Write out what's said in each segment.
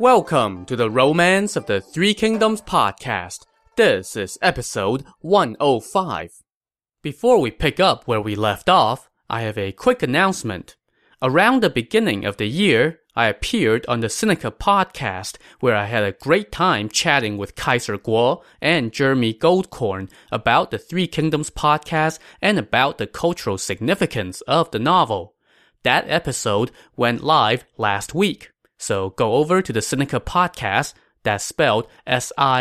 Welcome to the Romance of the Three Kingdoms podcast. This is episode 105. Before we pick up where we left off, I have a quick announcement. Around the beginning of the year, I appeared on the Sinica podcast where I had a great time chatting with Kaiser Kuo and Jeremy Goldkorn about the Three Kingdoms podcast and about the cultural significance of the novel. That episode went live last week. So go over to the Sinica podcast, that's spelled S-I-N-I-C-A,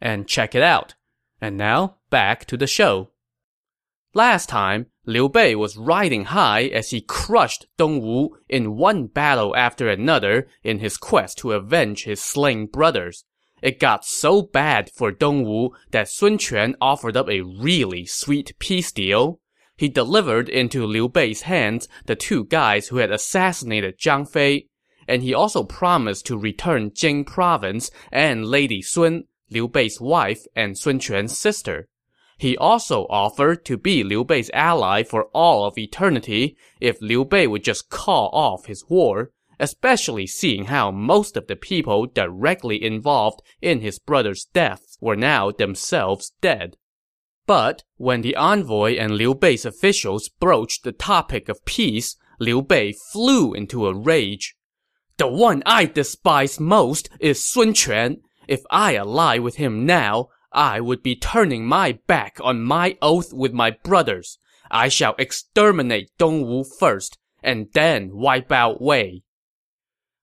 and check it out. And now, back to the show. Last time, Liu Bei was riding high as he crushed Dongwu in one battle after another in his quest to avenge his slain brothers. It got so bad for Dongwu that Sun Quan offered up a really sweet peace deal. He delivered into Liu Bei's hands the two guys who had assassinated Zhang Fei, and he also promised to return Jing province and Lady Sun, Liu Bei's wife and Sun Quan's sister. He also offered to be Liu Bei's ally for all of eternity if Liu Bei would just call off his war, especially seeing how most of the people directly involved in his brother's death were now themselves dead. But when the envoy and Liu Bei's officials broached the topic of peace, Liu Bei flew into a rage. The one I despise most is Sun Quan. If I ally with him now, I would be turning my back on my oath with my brothers. I shall exterminate Dongwu first, and then wipe out Wei.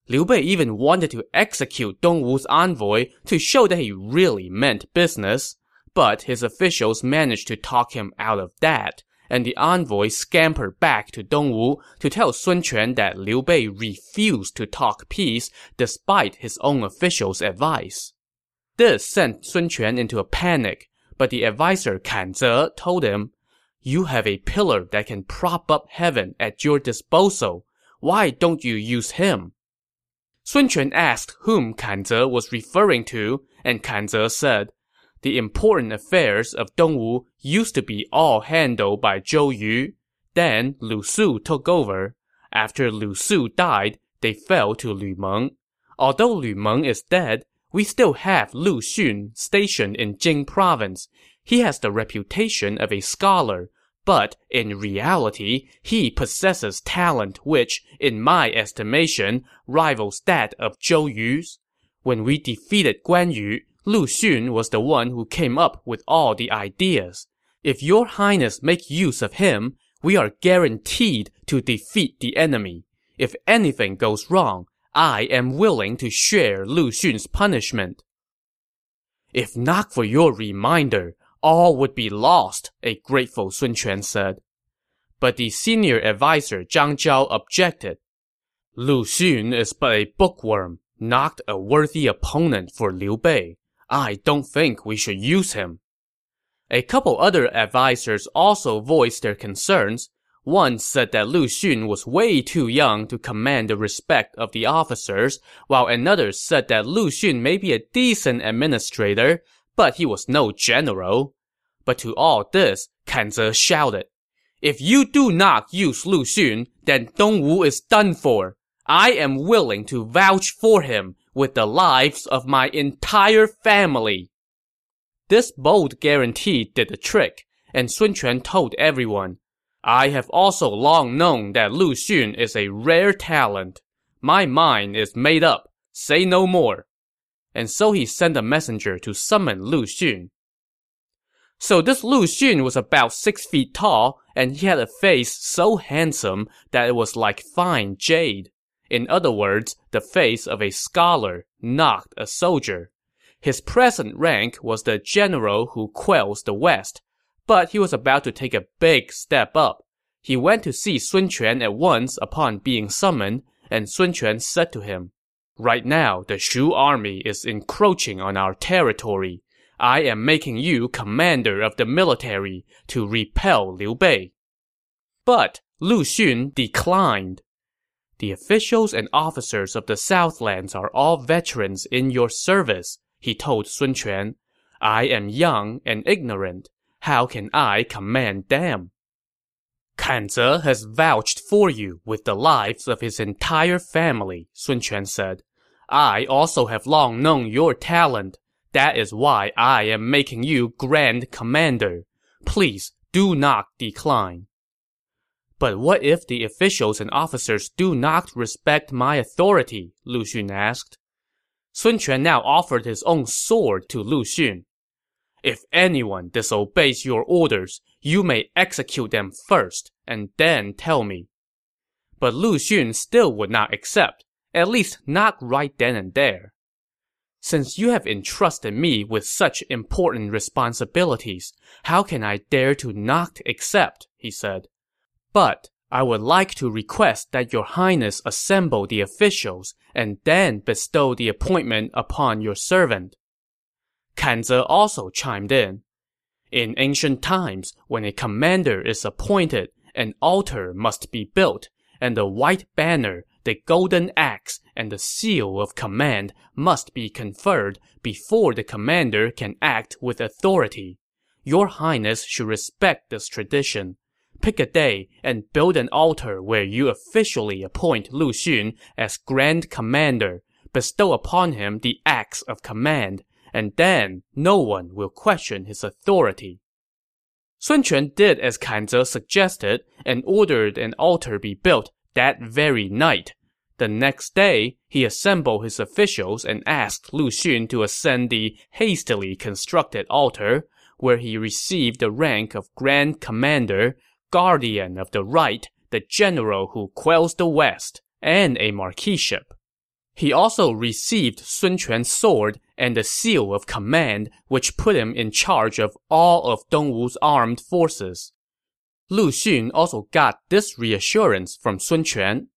Liu Bei even wanted to execute Dongwu's envoy to show that he really meant business, but his officials managed to talk him out of that, and the envoy scampered back to Dongwu to tell Sun Quan that Liu Bei refused to talk peace despite his own officials' advice. This sent Sun Quan into a panic, but the adviser Kan Ze told him, You have a pillar that can prop up heaven at your disposal. Why don't you use him? Sun Quan asked whom Kan Ze was referring to, and Kan Ze said, The important affairs of Dongwu used to be all handled by Zhou Yu. Then Lu Su took over. After Lu Su died, they fell to Lu Meng. Although Lu Meng is dead, we still have Lu Xun stationed in Jing province. He has the reputation of a scholar, but in reality, he possesses talent which, in my estimation, rivals that of Zhou Yu's. When we defeated Guan Yu, Lu Xun was the one who came up with all the ideas. If your highness make use of him, we are guaranteed to defeat the enemy. If anything goes wrong, I am willing to share Lu Xun's punishment. If not for your reminder, all would be lost, a grateful Sun Quan said. But the senior adviser Zhang Zhao objected. Lu Xun is but a bookworm, not a worthy opponent for Liu Bei. I don't think we should use him. A couple other advisers also voiced their concerns, one said that Lu Xun was way too young to command the respect of the officers, while another said that Lu Xun may be a decent administrator, but he was no general. But to all this, Kan Ze shouted, If you do not use Lu Xun, then Dongwu is done for. I am willing to vouch for him with the lives of my entire family. This bold guarantee did the trick, and Sun Quan told everyone, I have also long known that Lu Xun is a rare talent. My mind is made up. Say no more. And so he sent a messenger to summon Lu Xun. So this Lu Xun was about six feet tall, and he had a face so handsome that it was like fine jade. In other words, the face of a scholar, not a soldier. His present rank was the general who quells the West, but he was about to take a big step up. He went to see Sun Quan at once upon being summoned, and Sun Quan said to him, Right now, the Shu army is encroaching on our territory. I am making you commander of the military to repel Liu Bei. But Lu Xun declined. The officials and officers of the Southlands are all veterans in your service, he told Sun Quan. I am young and ignorant. How can I command them? Kan Ze has vouched for you with the lives of his entire family, Sun Quan said. I also have long known your talent. That is why I am making you Grand Commander. Please do not decline. But what if the officials and officers do not respect my authority? Lu Xun asked. Sun Quan now offered his own sword to Lu Xun. If anyone disobeys your orders, you may execute them first, and then tell me. But Lu Xun still would not accept, at least not right then and there. Since you have entrusted me with such important responsibilities, how can I dare to not accept? he said. But I would like to request that your highness assemble the officials and then bestow the appointment upon your servant. Kan Ze also chimed in. In ancient times, when a commander is appointed, an altar must be built, and the white banner, the golden axe, and the seal of command must be conferred before the commander can act with authority. Your highness should respect this tradition. Pick a day and build an altar where you officially appoint Lu Xun as Grand Commander, bestow upon him the axe of command, and then no one will question his authority. Sun Quan did as Kan Ze suggested and ordered an altar be built that very night. The next day, he assembled his officials and asked Lu Xun to ascend the hastily constructed altar, where he received the rank of Grand Commander, Guardian of the Right, the general who quells the West, and a marquiship. He also received Sun Quan's sword and the seal of command, which put him in charge of all of Dongwu's armed forces. Lu Xun also got this reassurance from Sun Quan.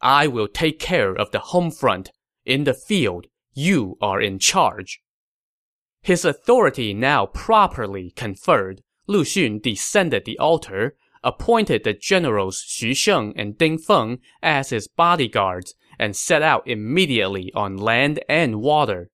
I will take care of the home front. In the field, you are in charge. His authority now properly conferred, Lu Xun descended the altar, appointed the generals Xu Sheng and Ding Feng as his bodyguards, and set out immediately on land and water.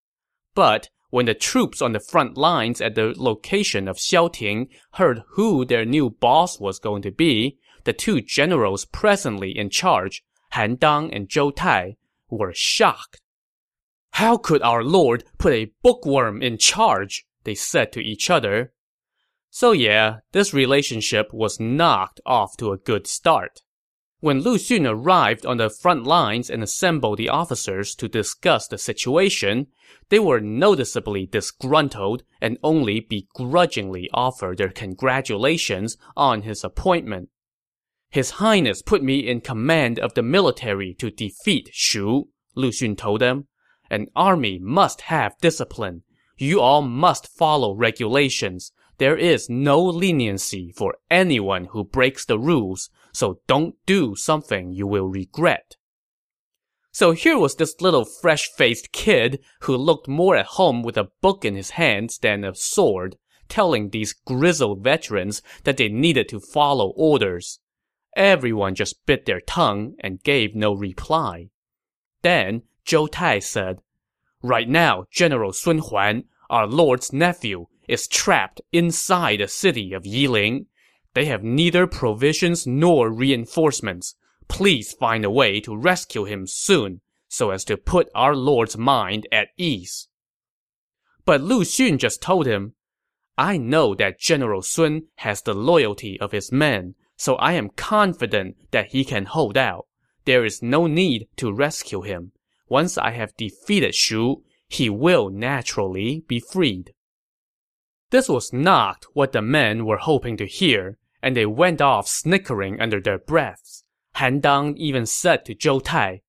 But when the troops on the front lines at the location of Xiaoting heard who their new boss was going to be, the two generals presently in charge, Han Dang and Zhou Tai, were shocked. How could our lord put a bookworm in charge? They said to each other. So yeah, this relationship was knocked off to a good start. When Lu Xun arrived on the front lines and assembled the officers to discuss the situation, they were noticeably disgruntled and only begrudgingly offered their congratulations on his appointment. His Highness put me in command of the military to defeat Shu, Lu Xun told them. An army must have discipline. You all must follow regulations. There is no leniency for anyone who breaks the rules, so don't do something you will regret. So here was this little fresh-faced kid who looked more at home with a book in his hands than a sword, telling these grizzled veterans that they needed to follow orders. Everyone just bit their tongue and gave no reply. Then Zhou Tai said, Right now, General Sun Huan, our lord's nephew, is trapped inside the city of Yiling. They have neither provisions nor reinforcements. Please find a way to rescue him soon, so as to put our lord's mind at ease. But Lu Xun just told him, I know that General Sun has the loyalty of his men, so I am confident that he can hold out. There is no need to rescue him. Once I have defeated Shu, he will naturally be freed. This was not what the men were hoping to hear, and they went off snickering under their breaths. Han Dang even said to Zhou Tai,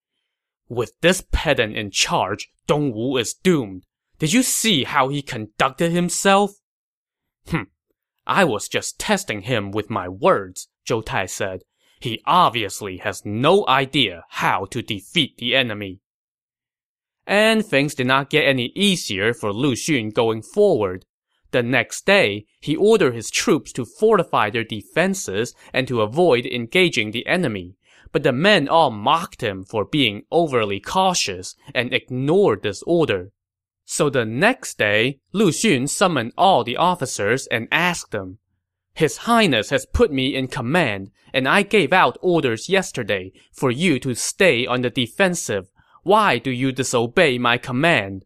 With this pedant in charge, Dongwu is doomed. Did you see how he conducted himself? Hm, I was just testing him with my words, Zhou Tai said. He obviously has no idea how to defeat the enemy. And things did not get any easier for Lu Xun going forward. The next day, he ordered his troops to fortify their defenses and to avoid engaging the enemy. But the men all mocked him for being overly cautious and ignored this order. So the next day, Lu Xun summoned all the officers and asked them, His Highness has put me in command, and I gave out orders yesterday for you to stay on the defensive. Why do you disobey my command?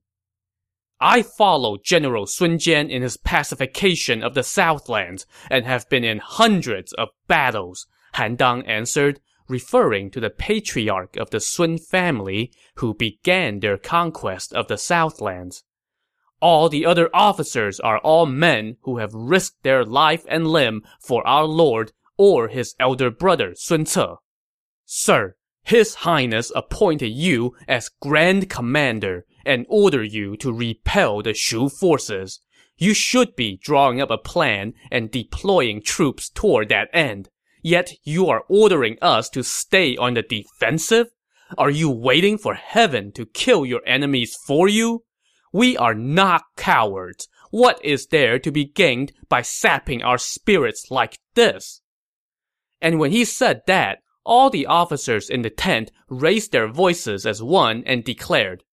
I followed General Sun Jian in his pacification of the Southlands and have been in hundreds of battles, Han Dang answered, referring to the patriarch of the Sun family who began their conquest of the Southlands. All the other officers are all men who have risked their life and limb for our lord or his elder brother Sun Ce. Sir, his highness appointed you as grand commander and order you to repel the Shu forces. You should be drawing up a plan and deploying troops toward that end. Yet you are ordering us to stay on the defensive? Are you waiting for heaven to kill your enemies for you? We are not cowards. What is there to be gained by sapping our spirits like this? And when he said that, all the officers in the tent raised their voices as one and declared,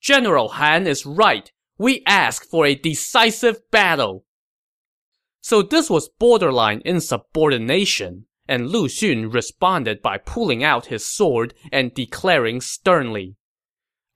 General Han is right. We ask for a decisive battle. So this was borderline insubordination, and Lu Xun responded by pulling out his sword and declaring sternly,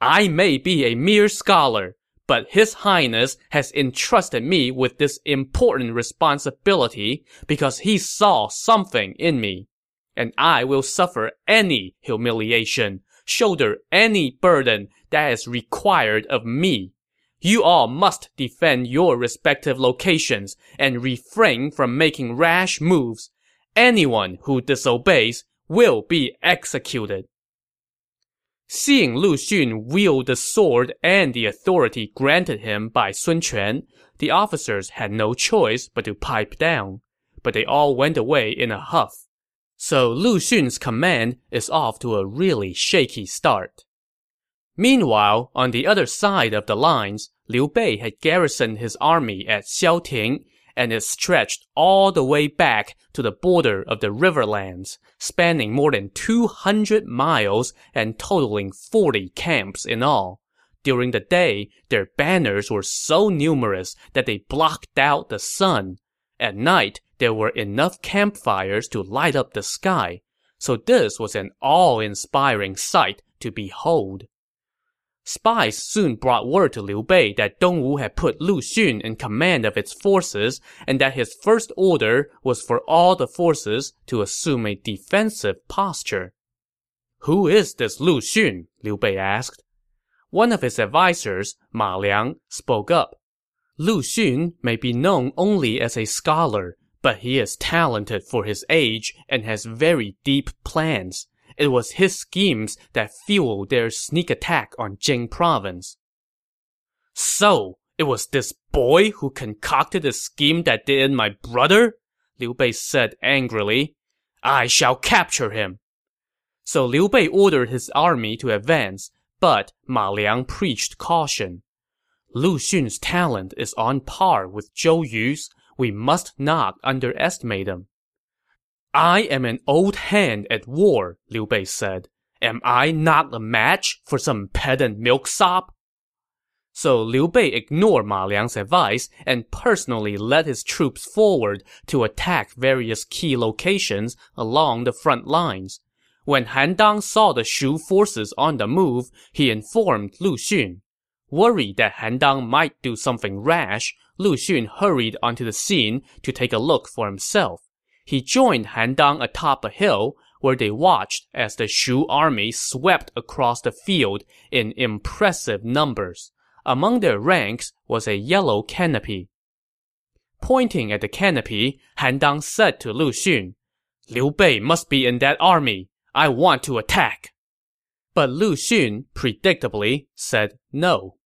I may be a mere scholar, but His Highness has entrusted me with this important responsibility because he saw something in me. And I will suffer any humiliation, shoulder any burden that is required of me. You all must defend your respective locations and refrain from making rash moves. Anyone who disobeys will be executed. Seeing Lu Xun wield the sword and the authority granted him by Sun Quan, the officers had no choice but to pipe down. But they all went away in a huff. So Lu Xun's command is off to a really shaky start. Meanwhile, on the other side of the lines, Liu Bei had garrisoned his army at Xiaoting and it stretched all the way back to the border of the riverlands, spanning more than 200 miles and totaling 40 camps in all. During the day, their banners were so numerous that they blocked out the sun. At night, there were enough campfires to light up the sky. So this was an awe-inspiring sight to behold. Spies soon brought word to Liu Bei that Dongwu had put Lu Xun in command of its forces and that his first order was for all the forces to assume a defensive posture. Who is this Lu Xun? Liu Bei asked. One of his advisers, Ma Liang, spoke up. Lu Xun may be known only as a scholar, but he is talented for his age and has very deep plans. It was his schemes that fueled their sneak attack on Jing province. So, it was this boy who concocted the scheme that did my brother? Liu Bei said angrily. I shall capture him. So Liu Bei ordered his army to advance, but Ma Liang preached caution. Lu Xun's talent is on par with Zhou Yu's. We must not underestimate him. I am an old hand at war, Liu Bei said. Am I not a match for some pedant milksop? So Liu Bei ignored Ma Liang's advice and personally led his troops forward to attack various key locations along the front lines. When Han Dang saw the Shu forces on the move, he informed Lu Xun. Worried that Han Dang might do something rash, Lu Xun hurried onto the scene to take a look for himself he joined Han Dang atop a hill, where they watched as the Shu army swept across the field in impressive numbers. Among their ranks was a yellow canopy. Pointing at the canopy, Han Dang said to Lu Xun, Liu Bei must be in that army. I want to attack. But Lu Xun, predictably, said no.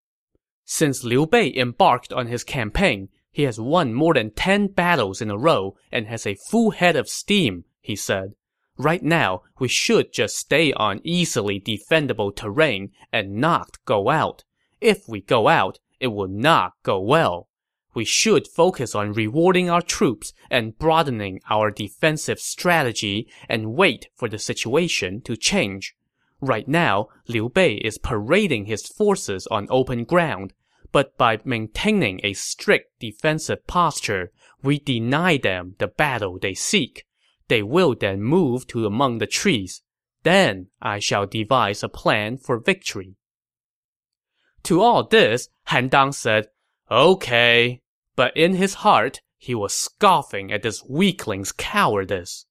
Since Liu Bei embarked on his campaign, he has won more than 10 battles in a row and has a full head of steam, he said. Right now, we should just stay on easily defendable terrain and not go out. If we go out, it will not go well. We should focus on rewarding our troops and broadening our defensive strategy and wait for the situation to change. Right now, Liu Bei is parading his forces on open ground but by maintaining a strict defensive posture, we deny them the battle they seek. They will then move to among the trees. Then I shall devise a plan for victory. To all this, Han Dang said, Okay. But in his heart, he was scoffing at this weakling's cowardice.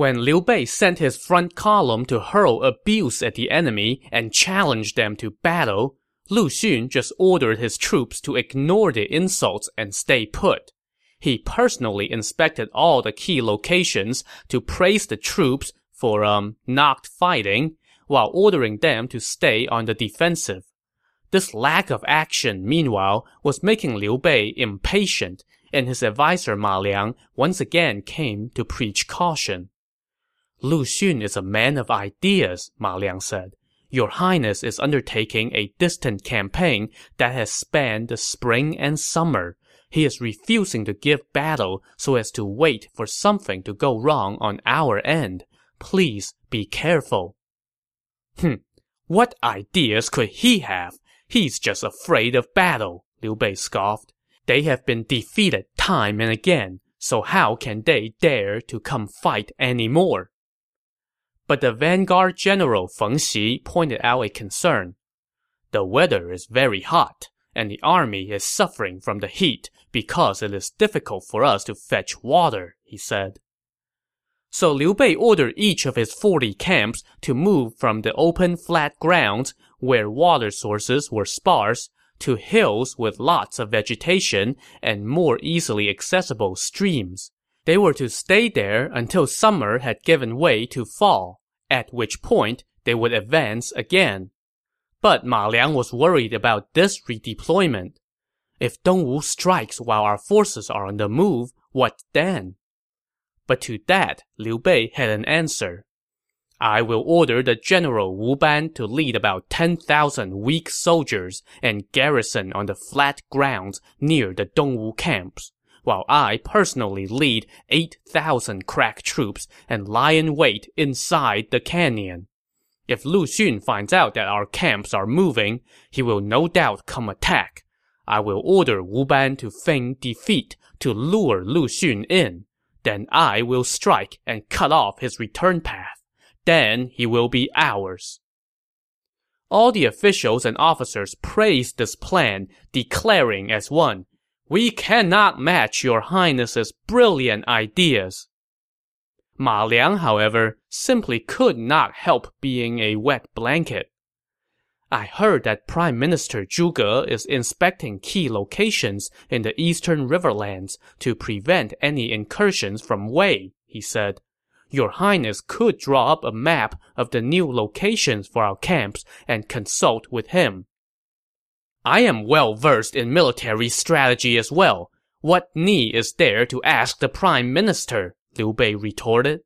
When Liu Bei sent his front column to hurl abuse at the enemy and challenge them to battle, Lu Xun just ordered his troops to ignore the insults and stay put. He personally inspected all the key locations to praise the troops for, um, not fighting, while ordering them to stay on the defensive. This lack of action, meanwhile, was making Liu Bei impatient, and his adviser Ma Liang once again came to preach caution. Lu Xun is a man of ideas, Ma Liang said. Your Highness is undertaking a distant campaign that has spanned the spring and summer. He is refusing to give battle so as to wait for something to go wrong on our end. Please be careful. Hm, what ideas could he have? He's just afraid of battle, Liu Bei scoffed. They have been defeated time and again, so how can they dare to come fight anymore? But the vanguard general Feng Xi pointed out a concern. The weather is very hot, and the army is suffering from the heat because it is difficult for us to fetch water, he said. So Liu Bei ordered each of his 40 camps to move from the open flat grounds where water sources were sparse to hills with lots of vegetation and more easily accessible streams. They were to stay there until summer had given way to fall, at which point they would advance again. But Ma Liang was worried about this redeployment. If Dongwu strikes while our forces are on the move, what then? But to that, Liu Bei had an answer. I will order the general Wu Ban to lead about 10,000 weak soldiers and garrison on the flat grounds near the Dongwu camps, while I personally lead 8,000 crack troops and lie in wait inside the canyon. If Lu Xun finds out that our camps are moving, he will no doubt come attack. I will order Wu Ban to feign defeat to lure Lu Xun in. Then I will strike and cut off his return path. Then he will be ours. All the officials and officers praised this plan, declaring as one, We cannot match your highness's brilliant ideas. Ma Liang, however, simply could not help being a wet blanket. I heard that Prime Minister Zhuge is inspecting key locations in the eastern riverlands to prevent any incursions from Wei, he said. Your Highness could draw up a map of the new locations for our camps and consult with him. I am well versed in military strategy as well. What need is there to ask the prime minister? Liu Bei retorted.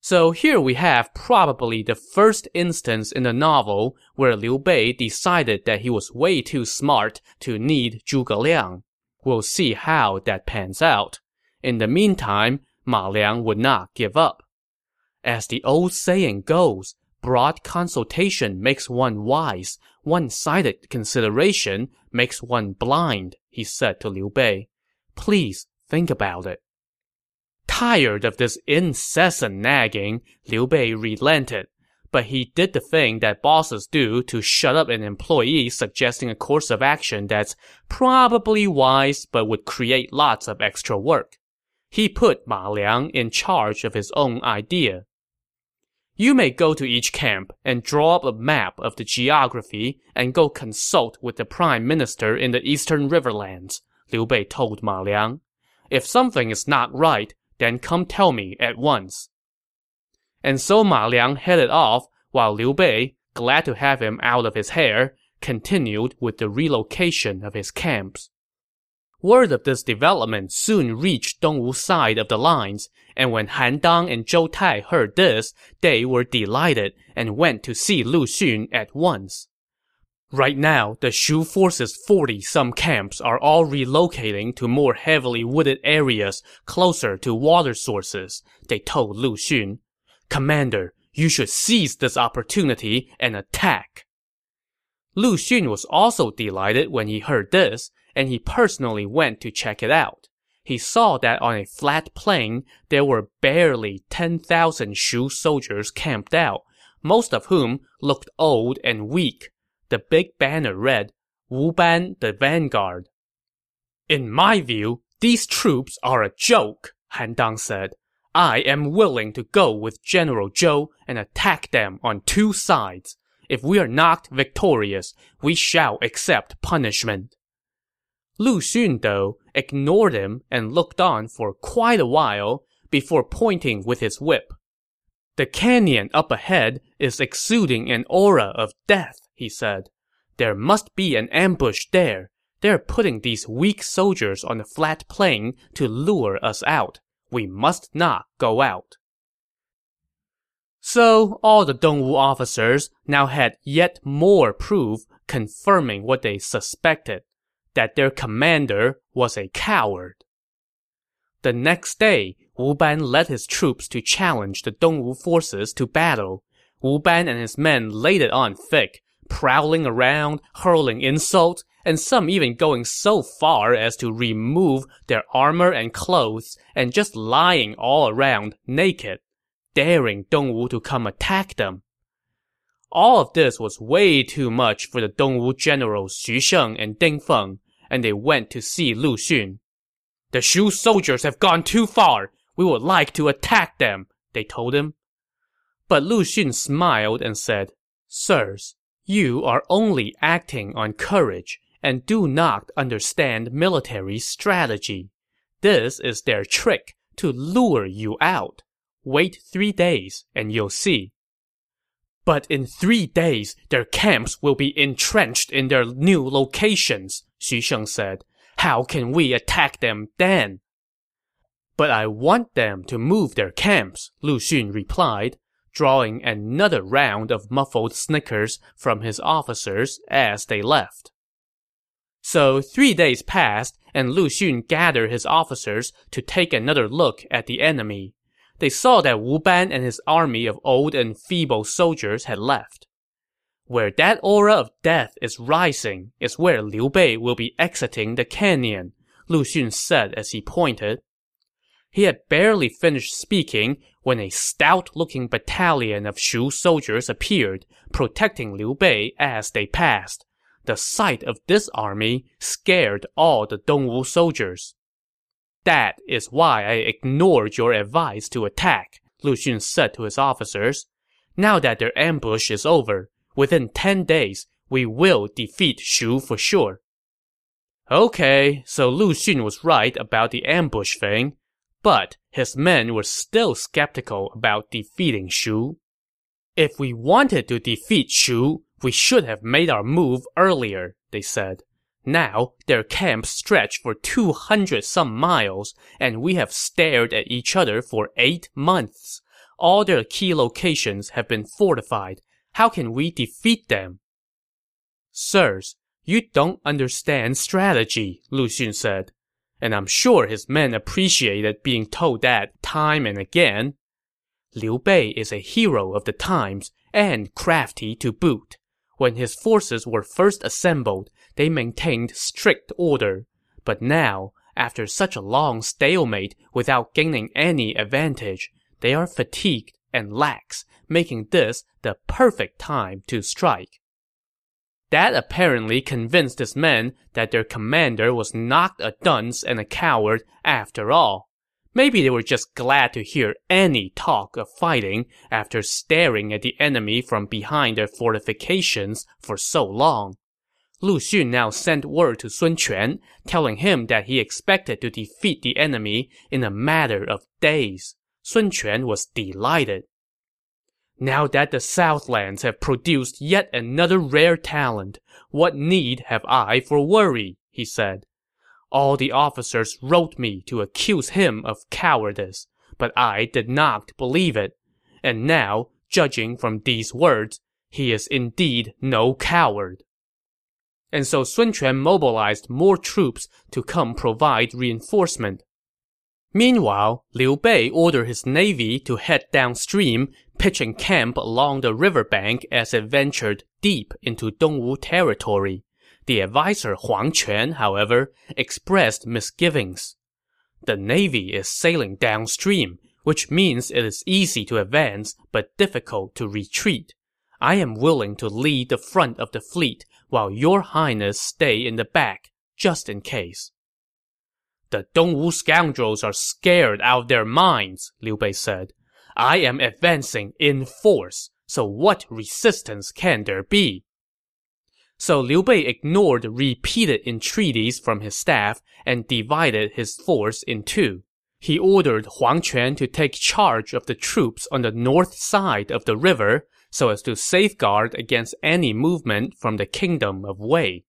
So here we have probably the first instance in the novel where Liu Bei decided that he was way too smart to need Zhuge Liang. We'll see how that pans out. In the meantime, Ma Liang would not give up. As the old saying goes, broad consultation makes one wise, one-sided consideration makes one blind, he said to Liu Bei. Please think about it. Tired of this incessant nagging, Liu Bei relented. But he did the thing that bosses do to shut up an employee suggesting a course of action that's probably wise but would create lots of extra work he put Ma Liang in charge of his own idea. You may go to each camp and draw up a map of the geography and go consult with the prime minister in the eastern riverlands, Liu Bei told Ma Liang. If something is not right, then come tell me at once. And so Ma Liang headed off while Liu Bei, glad to have him out of his hair, continued with the relocation of his camps. Word of this development soon reached Dongwu's side of the lines, and when Han Dang and Zhou Tai heard this, they were delighted and went to see Lu Xun at once. Right now, the Shu force's 40-some camps are all relocating to more heavily wooded areas closer to water sources, they told Lu Xun. Commander, you should seize this opportunity and attack. Lu Xun was also delighted when he heard this, and he personally went to check it out. he saw that on a flat plain there were barely 10,000 Shu soldiers camped out, most of whom looked old and weak. The big banner read, Wu Ban the Vanguard. In my view, these troops are a joke, Han Dang said. I am willing to go with General Zhou and attack them on two sides. If we are not victorious, we shall accept punishment. Lu Xun, though, ignored him and looked on for quite a while before pointing with his whip. The canyon up ahead is exuding an aura of death, he said. There must be an ambush there. They're putting these weak soldiers on the flat plain to lure us out. We must not go out. So, all the Dongwu officers now had yet more proof confirming what they suspected that their commander was a coward. The next day, Wu Ban led his troops to challenge the Dongwu forces to battle. Wu Ban and his men laid it on thick, prowling around, hurling insults, and some even going so far as to remove their armor and clothes and just lying all around naked, daring Dongwu to come attack them. All of this was way too much for the Dongwu generals Xu Sheng and Ding Feng, and they went to see Lu Xun. The Shu soldiers have gone too far. We would like to attack them, they told him. But Lu Xun smiled and said, Sirs, you are only acting on courage and do not understand military strategy. This is their trick to lure you out. Wait three days and you'll see. But in three days, their camps will be entrenched in their new locations, Xu Sheng said. How can we attack them then? But I want them to move their camps, Lu Xun replied, drawing another round of muffled snickers from his officers as they left. So three days passed, and Lu Xun gathered his officers to take another look at the enemy they saw that Wu Ban and his army of old and feeble soldiers had left. Where that aura of death is rising is where Liu Bei will be exiting the canyon, Lu Xun said as he pointed. He had barely finished speaking when a stout-looking battalion of Shu soldiers appeared, protecting Liu Bei as they passed. The sight of this army scared all the Dongwu soldiers. That is why I ignored your advice to attack, Lu Xun said to his officers. Now that their ambush is over, within ten days, we will defeat Shu for sure. Okay, so Lu Xun was right about the ambush thing, but his men were still skeptical about defeating Shu. If we wanted to defeat Shu, we should have made our move earlier, they said. Now, their camps stretch for 200 some miles, and we have stared at each other for eight months. All their key locations have been fortified. How can we defeat them? Sirs, you don't understand strategy, Lu Xun said. And I'm sure his men appreciated being told that time and again. Liu Bei is a hero of the times and crafty to boot. When his forces were first assembled, they maintained strict order. But now, after such a long stalemate without gaining any advantage, they are fatigued and lax, making this the perfect time to strike. That apparently convinced his men that their commander was not a dunce and a coward after all. Maybe they were just glad to hear any talk of fighting after staring at the enemy from behind their fortifications for so long. Lu Xun now sent word to Sun Quan, telling him that he expected to defeat the enemy in a matter of days. Sun Quan was delighted. Now that the Southlands have produced yet another rare talent, what need have I for worry? he said. All the officers wrote me to accuse him of cowardice, but I did not believe it. And now, judging from these words, he is indeed no coward and so Sun Quan mobilized more troops to come provide reinforcement. Meanwhile, Liu Bei ordered his navy to head downstream, pitching camp along the riverbank as it ventured deep into Dongwu territory. The adviser Huang Quan, however, expressed misgivings. The navy is sailing downstream, which means it is easy to advance but difficult to retreat. I am willing to lead the front of the fleet while your highness stay in the back, just in case. The Dongwu scoundrels are scared out of their minds, Liu Bei said. I am advancing in force, so what resistance can there be? So Liu Bei ignored repeated entreaties from his staff and divided his force in two. He ordered Huang Quan to take charge of the troops on the north side of the river so as to safeguard against any movement from the kingdom of Wei.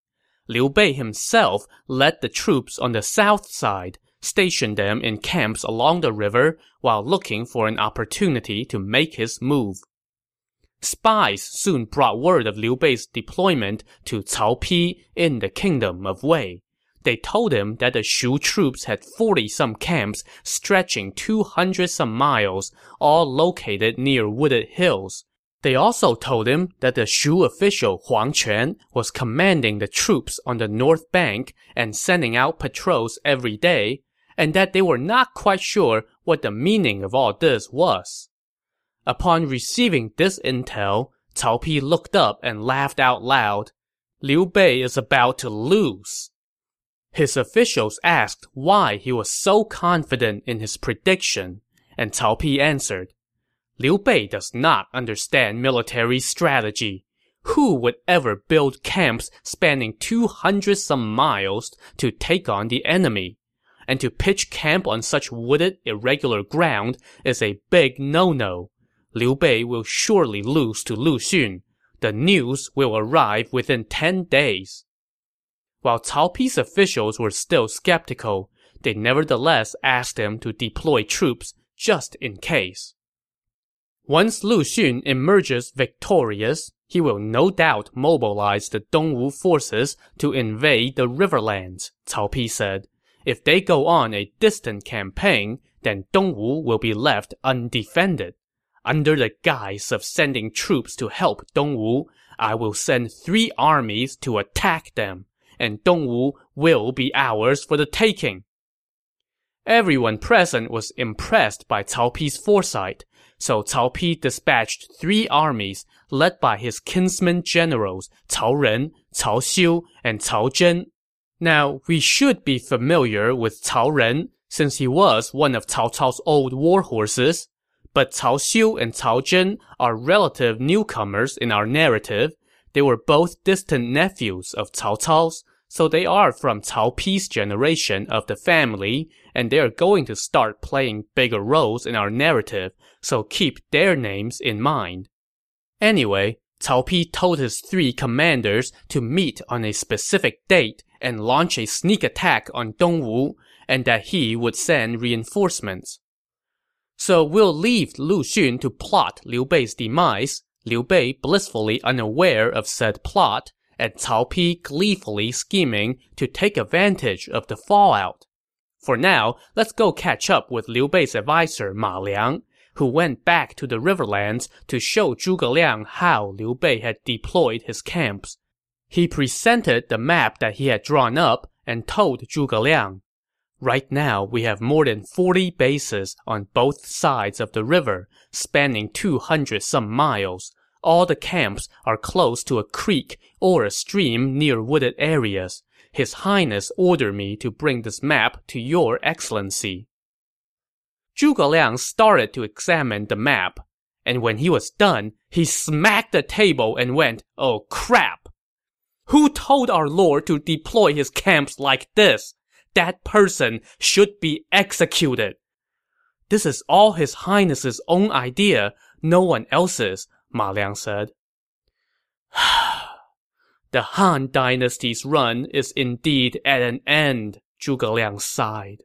Liu Bei himself led the troops on the south side, stationed them in camps along the river while looking for an opportunity to make his move. Spies soon brought word of Liu Bei's deployment to Cao Pi in the kingdom of Wei. They told him that the Shu troops had 40-some camps stretching 200-some miles, all located near wooded hills. They also told him that the Shu official Huang Quan was commanding the troops on the north bank and sending out patrols every day, and that they were not quite sure what the meaning of all this was. Upon receiving this intel, Cao Pi looked up and laughed out loud. Liu Bei is about to lose. His officials asked why he was so confident in his prediction, and Cao Pi answered, Liu Bei does not understand military strategy. Who would ever build camps spanning 200 some miles to take on the enemy? And to pitch camp on such wooded, irregular ground is a big no-no. Liu Bei will surely lose to Lu Xun. The news will arrive within 10 days. While Cao Pi's officials were still skeptical, they nevertheless asked him to deploy troops just in case. Once Lu Xun emerges victorious, he will no doubt mobilize the Dongwu forces to invade the riverlands, Cao Pi said. If they go on a distant campaign, then Dongwu will be left undefended. Under the guise of sending troops to help Dongwu, I will send three armies to attack them, and Dongwu will be ours for the taking. Everyone present was impressed by Cao Pi's foresight, so Cao Pi dispatched three armies led by his kinsman generals Cao Ren, Cao Xiu, and Cao Zhen. Now, we should be familiar with Cao Ren, since he was one of Cao Cao's old war horses. But Cao Xiu and Cao Zhen are relative newcomers in our narrative. They were both distant nephews of Cao Cao's, so they are from Cao Pi's generation of the family, and they are going to start playing bigger roles in our narrative, so keep their names in mind. Anyway, Cao Pi told his three commanders to meet on a specific date and launch a sneak attack on Dongwu, and that he would send reinforcements. So we'll leave Lu Xun to plot Liu Bei's demise, Liu Bei blissfully unaware of said plot, and Cao Pi gleefully scheming to take advantage of the fallout. For now, let's go catch up with Liu Bei's advisor Ma Liang, who went back to the riverlands to show Zhuge Liang how Liu Bei had deployed his camps. He presented the map that he had drawn up and told Zhuge Liang, Right now, we have more than 40 bases on both sides of the river, spanning 200 some miles all the camps are close to a creek or a stream near wooded areas. His Highness ordered me to bring this map to your excellency. Zhuge Liang started to examine the map, and when he was done, he smacked the table and went, oh crap! Who told our lord to deploy his camps like this? That person should be executed. This is all his highness's own idea, no one else's. Ma Liang said. the Han dynasty's run is indeed at an end, Zhuge Liang sighed.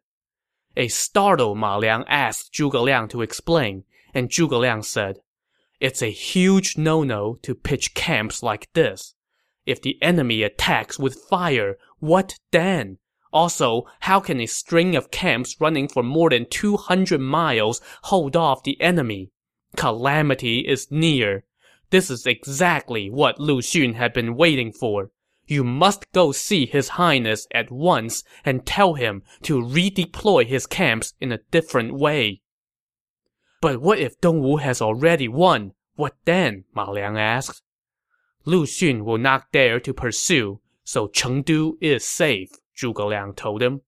A startled Ma Liang asked Zhuge Liang to explain, and Zhuge Liang said, It's a huge no-no to pitch camps like this. If the enemy attacks with fire, what then? Also, how can a string of camps running for more than 200 miles hold off the enemy? Calamity is near. This is exactly what Lu Xun had been waiting for. You must go see His Highness at once and tell him to redeploy his camps in a different way. But what if Dongwu has already won? What then? Ma Liang asked. Lu Xun will not dare to pursue, so Chengdu is safe, Zhuge Liang told him.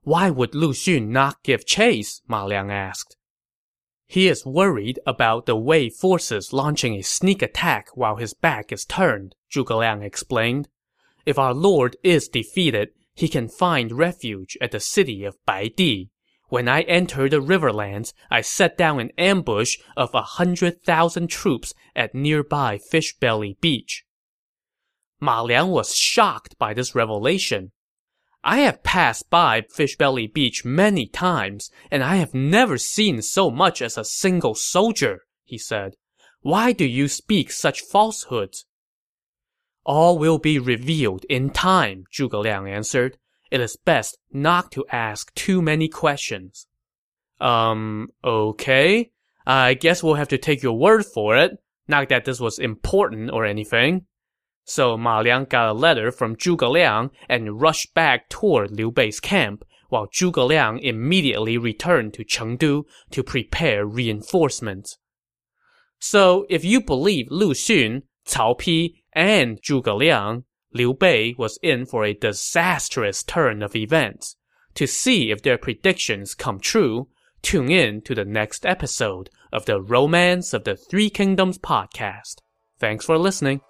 Why would Lu Xun not give chase? Ma Liang asked. He is worried about the Wei forces launching a sneak attack while his back is turned, Zhuge Liang explained. If our lord is defeated, he can find refuge at the city of Baidi. When I enter the riverlands, I set down an ambush of a hundred thousand troops at nearby Fishbelly Beach. Ma Liang was shocked by this revelation. I have passed by Fishbelly Beach many times, and I have never seen so much as a single soldier, he said. Why do you speak such falsehoods? All will be revealed in time, Zhuge Liang answered. It is best not to ask too many questions. Um, okay. I guess we'll have to take your word for it. Not that this was important or anything. So Ma Liang got a letter from Zhuge Liang and rushed back toward Liu Bei's camp, while Zhuge Liang immediately returned to Chengdu to prepare reinforcements. So, if you believe Lu Xun, Cao Pi, and Zhuge Liang, Liu Bei was in for a disastrous turn of events. To see if their predictions come true, tune in to the next episode of the Romance of the Three Kingdoms podcast. Thanks for listening.